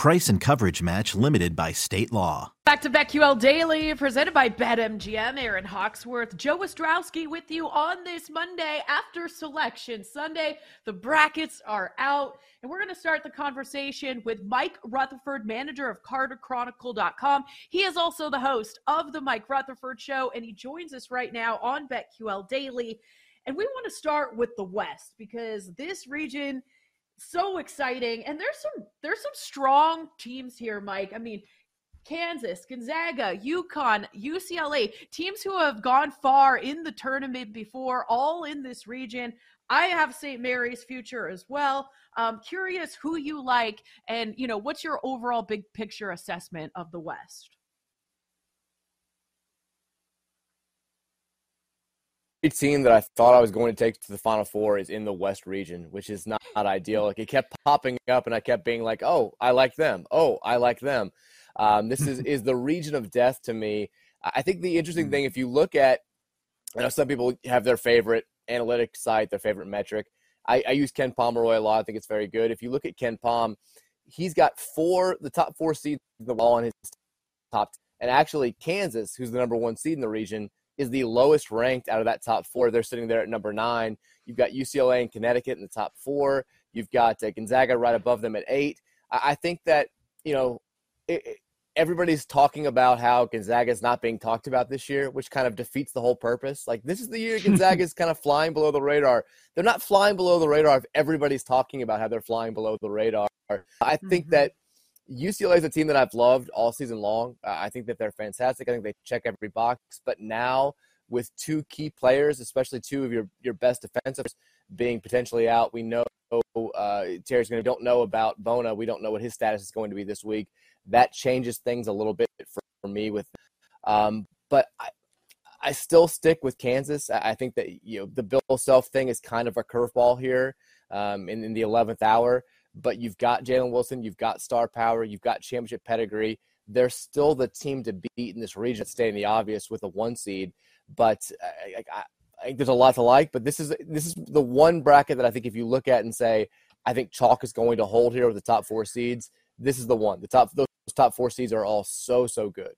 Price and coverage match limited by state law. Back to BetQL Daily, presented by BetMGM. Aaron Hawksworth, Joe Ostrowski with you on this Monday after Selection Sunday. The brackets are out, and we're going to start the conversation with Mike Rutherford, manager of CardChronicle.com. He is also the host of the Mike Rutherford Show, and he joins us right now on BetQL Daily. And we want to start with the West because this region – so exciting. And there's some there's some strong teams here, Mike. I mean, Kansas, Gonzaga, UConn, UCLA, teams who have gone far in the tournament before, all in this region. I have St. Mary's future as well. Um, curious who you like, and you know, what's your overall big picture assessment of the West? Team that I thought I was going to take to the Final Four is in the West region, which is not, not ideal. Like it kept popping up, and I kept being like, "Oh, I like them. Oh, I like them." Um, this is is the region of death to me. I think the interesting mm. thing, if you look at, I know some people have their favorite analytic site, their favorite metric. I, I use Ken Pomeroy a lot. I think it's very good. If you look at KenPom, he's got four, the top four seeds in the ball on his top, and actually Kansas, who's the number one seed in the region is the lowest ranked out of that top four. They're sitting there at number nine. You've got UCLA and Connecticut in the top four. You've got uh, Gonzaga right above them at eight. I, I think that, you know, it, it, everybody's talking about how Gonzaga is not being talked about this year, which kind of defeats the whole purpose. Like, this is the year Gonzaga is kind of flying below the radar. They're not flying below the radar if everybody's talking about how they're flying below the radar. I think mm-hmm. that UCLA is a team that I've loved all season long. I think that they're fantastic. I think they check every box. But now, with two key players, especially two of your, your best defensives being potentially out, we know uh, Terry's going to don't know about Bona. We don't know what his status is going to be this week. That changes things a little bit for, for me. With, um, but I, I still stick with Kansas. I think that you know the Bill Self thing is kind of a curveball here um, in, in the eleventh hour but you've got Jalen Wilson, you've got star power, you've got championship pedigree. They're still the team to beat in this region, staying the obvious with a one seed. But I, I, I think there's a lot to like. But this is this is the one bracket that I think if you look at and say, I think chalk is going to hold here with the top four seeds. This is the one. The top those top four seeds are all so so good.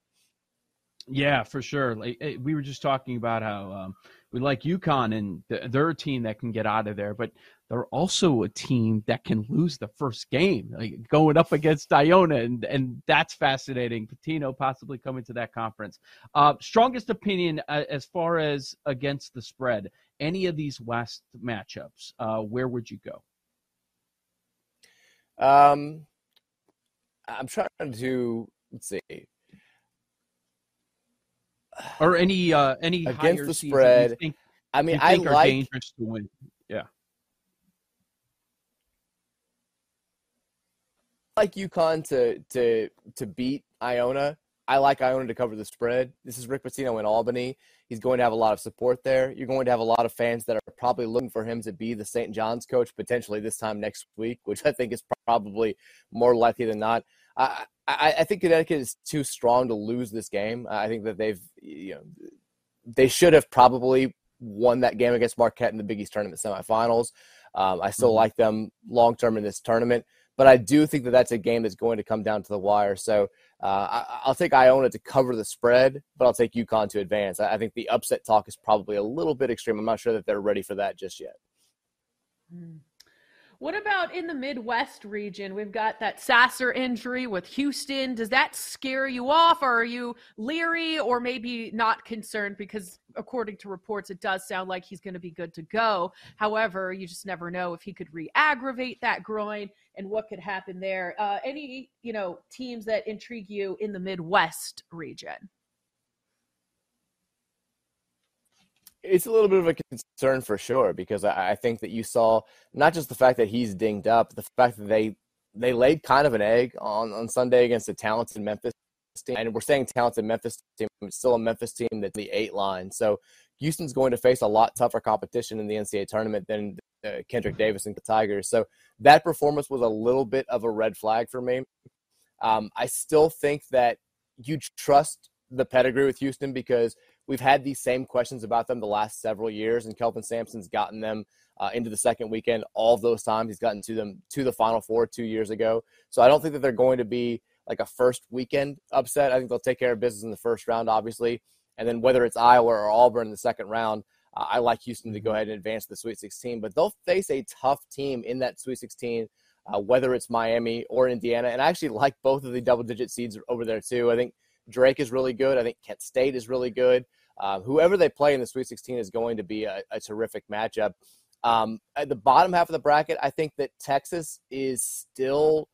Yeah, for sure. Like eh, we were just talking about how um, we like UConn, and they're a team that can get out of there, but they're also a team that can lose the first game, like going up against Iona, and and that's fascinating. Pitino possibly coming to that conference. Uh, strongest opinion uh, as far as against the spread. Any of these West matchups, uh, where would you go? Um, I'm trying to let's see or any uh any against the spread. Think, I mean, I like dangerous to win. Yeah, I like UConn to to to beat Iona. I like Iona to cover the spread. This is Rick Pitino in Albany. He's going to have a lot of support there. You're going to have a lot of fans that are probably looking for him to be the St. John's coach potentially this time next week, which I think is probably more likely than not. I, I, I, think Connecticut is too strong to lose this game. I think that they've, you know, they should have probably won that game against Marquette in the Big East tournament semifinals. Um, I still mm-hmm. like them long term in this tournament, but I do think that that's a game that's going to come down to the wire. So uh, I, will take Iona to cover the spread, but I'll take UConn to advance. I, I, think the upset talk is probably a little bit extreme. I'm not sure that they're ready for that just yet. Mm. What about in the Midwest region? We've got that Sasser injury with Houston. Does that scare you off, or are you leery, or maybe not concerned? Because according to reports, it does sound like he's going to be good to go. However, you just never know if he could re aggravate that groin. and what could happen there. Uh, any you know teams that intrigue you in the Midwest region? It's a little bit of a concern for sure because I, think that you saw not just the fact that he's dinged up, the fact that they they laid kind of an egg on, on Sunday against a talented Memphis team, and we're saying talented Memphis team, it's still a Memphis team that's the eight line. So Houston's going to face a lot tougher competition in the NCAA tournament than uh, Kendrick Davis and the Tigers. So that performance was a little bit of a red flag for me. Um, I still think that you trust the pedigree with Houston because we've had these same questions about them the last several years, and Kelvin Sampson's gotten them uh, into the second weekend all those times. He's gotten to them to the Final Four two years ago. So I don't think that they're going to be like a first weekend upset. I think they'll take care of business in the first round, obviously, and then whether it's Iowa or Auburn in the second round. Uh, I like Houston to go ahead and advance to the Sweet 16, but they'll face a tough team in that Sweet 16, uh, whether it's Miami or Indiana. And I actually like both of the double digit seeds over there, too. I think Drake is really good. I think Kent State is really good. Uh, whoever they play in the Sweet 16 is going to be a, a terrific matchup. Um, at the bottom half of the bracket, I think that Texas is still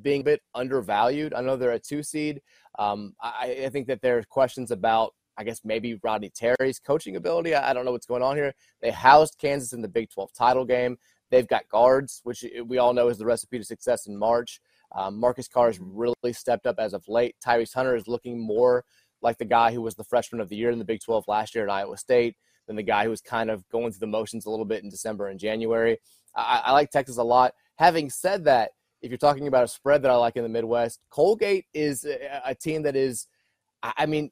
being a bit undervalued. I know they're a two seed. Um, I, I, think that there's questions about, I guess, maybe Rodney Terry's coaching ability. I, I don't know what's going on here. They housed Kansas in the Big 12 title game. They've got guards, which we all know is the recipe to success in March. Um, Marcus Carr has really stepped up as of late. Tyrese Hunter is looking more like the guy who was the freshman of the year in the Big 12 last year at Iowa State than the guy who was kind of going through the motions a little bit in December and January. I, I like Texas a lot. Having said that, if you're talking about a spread that I like in the Midwest, Colgate is a, a team that is, I mean,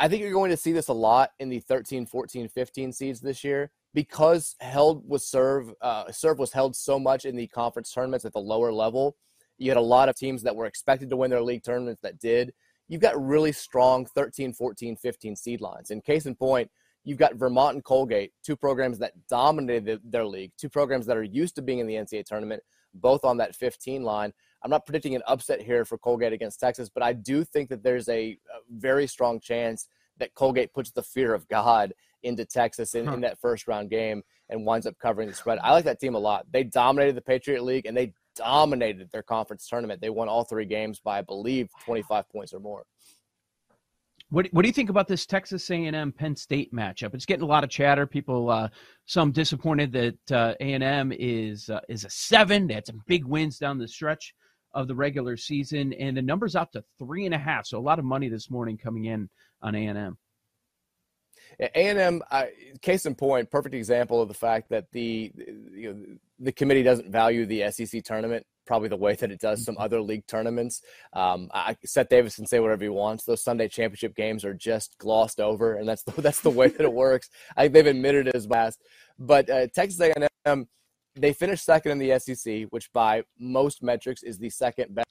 I think you're going to see this a lot in the 13, 14, 15 seeds this year because held was serve uh, serve was held so much in the conference tournaments at the lower level. You had a lot of teams that were expected to win their league tournaments that did. You've got really strong 13, 14, 15 seed lines. In case in point, you've got Vermont and Colgate, two programs that dominated their league, two programs that are used to being in the NCAA tournament, both on that 15 line. I'm not predicting an upset here for Colgate against Texas, but I do think that there's a, a very strong chance that Colgate puts the fear of God into Texas in, huh. in that first round game and winds up covering the spread. I like that team a lot. They dominated the Patriot League and they dominated their conference tournament. They won all three games by, I believe, 25 points or more. What, what do you think about this Texas A&M Penn State matchup? It's getting a lot of chatter. People, uh, some disappointed that uh, A&M is uh, is a seven. They had some big wins down the stretch of the regular season, and the numbers out to three and a half. So a lot of money this morning coming in on A&M. A&M, case in point, perfect example of the fact that the you know, the committee doesn't value the SEC tournament probably the way that it does some mm-hmm. other league tournaments. Um, I, Seth Davis can say whatever he wants. Those Sunday championship games are just glossed over, and that's the, that's the way that it works. I think they've admitted it as last. But uh, Texas A&M, they finished second in the SEC, which by most metrics is the second best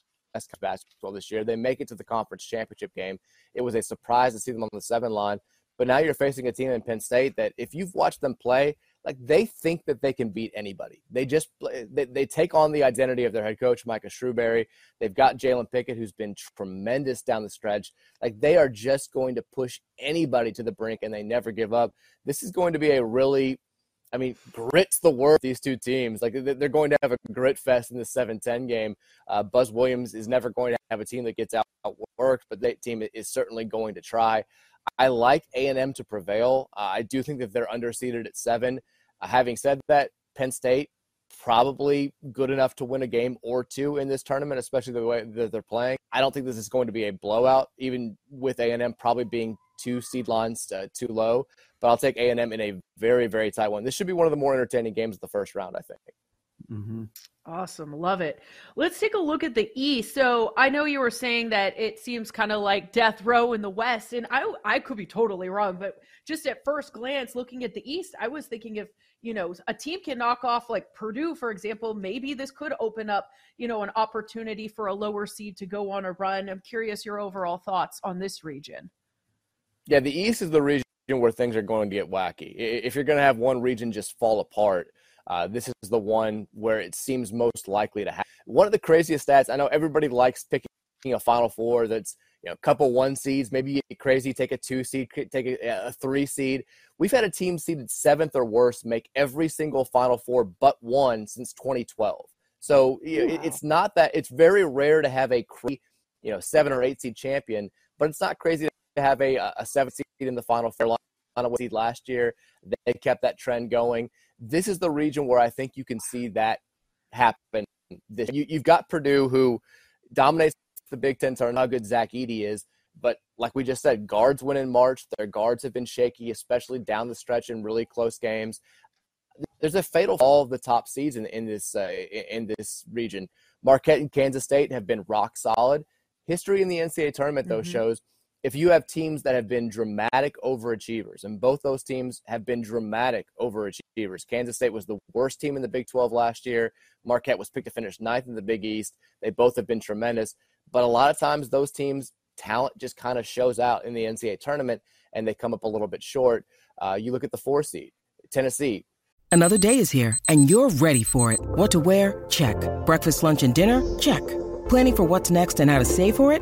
basketball this year. They make it to the conference championship game. It was a surprise to see them on the seven line. But now you're facing a team in Penn State that, if you've watched them play, like they think that they can beat anybody. They just they, they take on the identity of their head coach, Micah Shrewsberry. They've got Jalen Pickett, who's been tremendous down the stretch. Like they are just going to push anybody to the brink, and they never give up. This is going to be a really I mean, grit's the word. These two teams, like they're going to have a grit fest in the 7-10 game. Uh, Buzz Williams is never going to have a team that gets out worked, but that team is certainly going to try. I like A and M to prevail. Uh, I do think that they're underseeded at seven. Uh, having said that, Penn State probably good enough to win a game or two in this tournament, especially the way that they're playing. I don't think this is going to be a blowout, even with A and M probably being two seed lines uh, too low. But I'll take A and M in a very very tight one. This should be one of the more entertaining games of the first round, I think. Mm-hmm. Awesome. Love it. Let's take a look at the East. So I know you were saying that it seems kind of like death row in the West, and I I could be totally wrong, but just at first glance, looking at the East, I was thinking if you know a team can knock off like Purdue, for example, maybe this could open up you know an opportunity for a lower seed to go on a run. I'm curious your overall thoughts on this region. Yeah, the East is the region where things are going to get wacky. If you're going to have one region just fall apart uh, this is the one where it seems most likely to happen. One of the craziest stats, I know everybody likes picking a Final Four that's you know a couple one seeds, maybe you get crazy, take a two seed, take a, a three seed. We've had a team seeded seventh or worse make every single Final Four but one since 2012. So you know, it's not that it's very rare to have a you know seven or eight seed champion, but it's not crazy to have a a seven seed in the final four seed last year. They kept that trend going. This is the region where I think you can see that happen. This, you, you've got Purdue who dominates the Big Ten tournament. How good Zach Edey is, but like we just said, guards win in March. Their guards have been shaky, especially down the stretch in really close games. There's a fatal fall of the top seeds in, in this uh, in this region. Marquette and Kansas State have been rock solid. History in the NCAA tournament, though, mm-hmm. shows if you have teams that have been dramatic overachievers, and both those teams have been dramatic overachievers. Kansas State was the worst team in the Big 12 last year. Marquette was picked to finish ninth in the Big East. They both have been tremendous. But a lot of times, those teams' talent just kind of shows out in the NCAA tournament and they come up a little bit short. Uh, you look at the four seed, Tennessee. Another day is here and you're ready for it. What to wear? Check. Breakfast, lunch, and dinner? Check. Planning for what's next and how to save for it?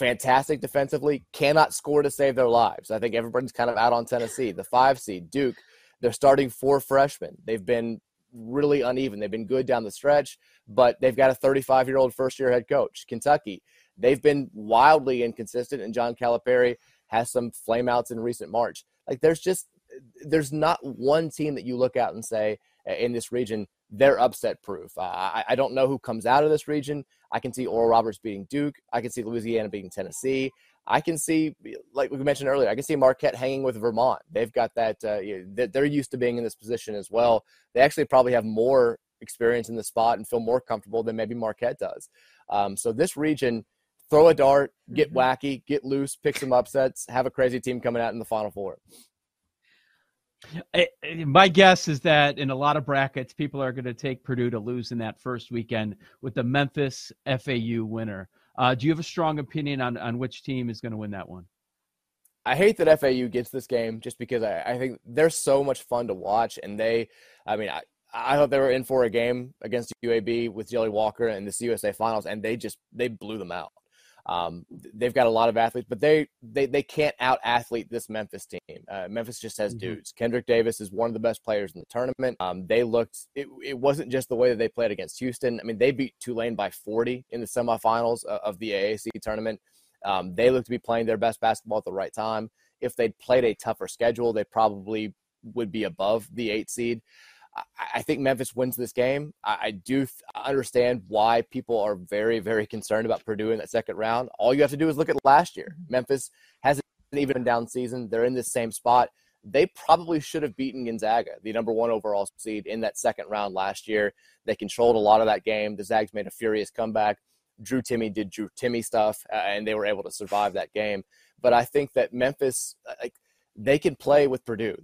fantastic defensively, cannot score to save their lives. I think everybody's kind of out on Tennessee. The five seed, Duke, they're starting four freshmen. They've been really uneven. They've been good down the stretch, but they've got a 35 year old first year head coach. Kentucky, they've been wildly inconsistent, and John Calipari has some flameouts in recent March. Like there's just there's not one team that you look at and say in this region they're upset proof. I, I don't know who comes out of this region. I can see Oral Roberts beating Duke. I can see Louisiana beating Tennessee. I can see, like we mentioned earlier, I can see Marquette hanging with Vermont. They've got that. Uh, they're used to being in this position as well. They actually probably have more experience in the spot and feel more comfortable than maybe Marquette does. Um, so this region, throw a dart, get mm-hmm. wacky, get loose, pick some upsets, have a crazy team coming out in the Final Four. My guess is that in a lot of brackets, people are going to take Purdue to lose in that first weekend with the Memphis FAU winner. Uh, do you have a strong opinion on, on which team is going to win that one? I hate that FAU gets this game just because I, I think they're so much fun to watch. And they, I mean, I, I thought they were in for a game against UAB with Jelly Walker in the CUSA finals, and they just they blew them out. Um, they've got a lot of athletes, but they they they can't out athlete this Memphis team. Uh, Memphis just has mm-hmm. dudes. Kendrick Davis is one of the best players in the tournament. Um, they looked. It, it wasn't just the way that they played against Houston. I mean, they beat Tulane by 40 in the semifinals of the AAC tournament. Um, they look to be playing their best basketball at the right time. If they'd played a tougher schedule, they probably would be above the eight seed. I think Memphis wins this game. I do understand why people are very, very concerned about Purdue in that second round. All you have to do is look at last year. Mm-hmm. Memphis has an even down season. They're in the same spot. They probably should have beaten Gonzaga, the number one overall seed, in that second round last year. They controlled a lot of that game. The Zags made a furious comeback. Drew Timme did Drew Timme stuff, uh, and they were able to survive that game. But I think that Memphis, like – they can play with Purdue.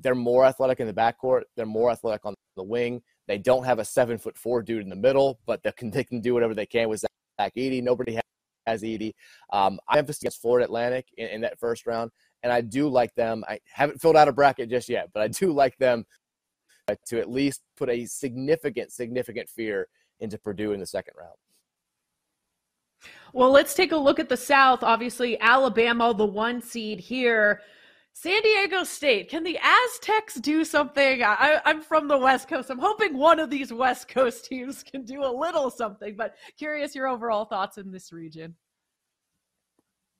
They're more athletic in the backcourt. They're more athletic on the wing. They don't have a seven foot four dude in the middle, but they can, they can do whatever they can with Zach Edey. Nobody has Edey. Um, I emphasize against Florida Atlantic in, in, that first round, and I do like them. I haven't filled out a bracket just yet, but I do like them to at least put a significant, significant fear into Purdue in the second round. Well, let's take a look at the South. Obviously, Alabama, the one seed here. San Diego State, can the Aztecs do something? I, am from the West Coast. I'm hoping one of these West Coast teams can do a little something, but curious your overall thoughts in this region.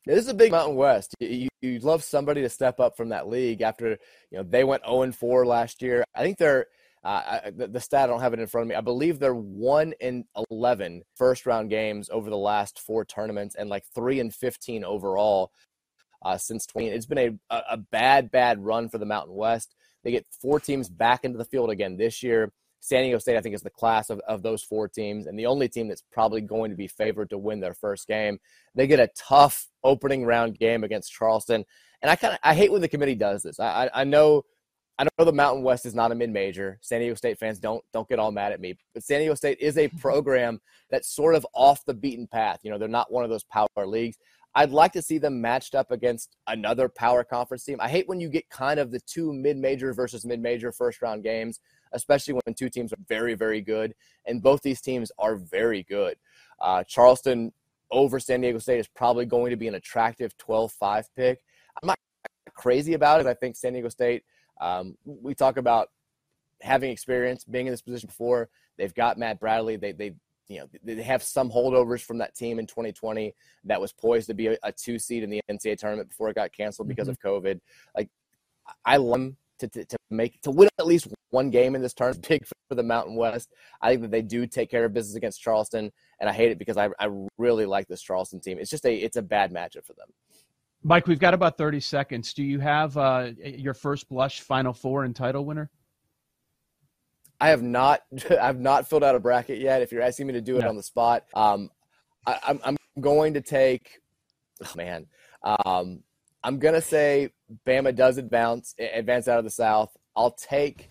This is a big Mountain West. You, you, love somebody to step up from that league after you know they went 0 and 4 last year. I think they're uh, I, the, the, stat I don't have it in front of me. I believe they're one in 11 first round games over the last four tournaments and like three and 15 overall. Uh, since 20. It's been a, a bad, bad run for the Mountain West. They get four teams back into the field again this year. San Diego State, I think, is the class of, of those four teams, and the only team that's probably going to be favored to win their first game. They get a tough opening round game against Charleston, and I kind of I hate when the committee does this. I, I, I know I know the Mountain West is not a mid major. San Diego State fans don't don't get all mad at me, but San Diego State is a program that's sort of off the beaten path. You know, they're not one of those power leagues. I'd like to see them matched up against another power conference team. I hate when you get kind of the two mid major versus mid major first round games especially when two teams are very, very good. And both these teams are very good. Uh, Charleston over San Diego State is probably going to be an attractive 12 5 pick. I'm not crazy about it. I think San Diego State, um, we talk about having experience, being in this position before. They've got Matt Bradley. They, they, you know, they have some holdovers from that team in 2020 that was poised to be a, a two seed in the NCAA tournament before it got canceled because mm-hmm. of COVID. Like, I love to, to, to, make to win at least one game in this tournament big for the Mountain West. I think that they do take care of business against Charleston, and I hate it because I, I really like this Charleston team. It's just a it's a bad matchup for them. Mike, we've got about thirty seconds. Do you have uh, your first blush Final Four and title winner? I have not. I've not filled out a bracket yet. If you're asking me to do it on the spot, um, I, am I'm, I'm going to take. Oh man, um, I'm gonna say Bama does advance advance out of the South. I'll take.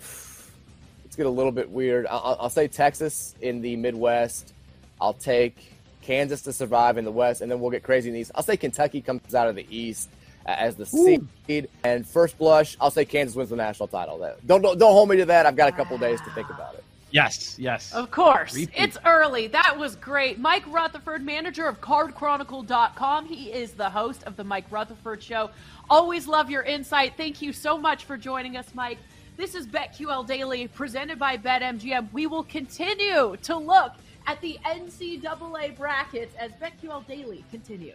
Let's get a little bit weird. I'll, I'll say Texas in the Midwest. I'll take Kansas to survive in the West, and then we'll get crazy in the East. I'll say Kentucky comes out of the East Uh, as the Ooh. seed. And first blush, I'll say Kansas wins the national title. Don't, don't don't hold me to that. I've got a couple days to think about it. Yes, yes. Of course. Repeat. It's early. That was great. Mike Rutherford, manager of cardchronicle.com. He is the host of the Mike Rutherford Show. Always love your insight. Thank you so much for joining us, Mike. This is BetQL Daily presented by BetMGM. We will continue to look at the NCAA brackets as BetQL Daily continues.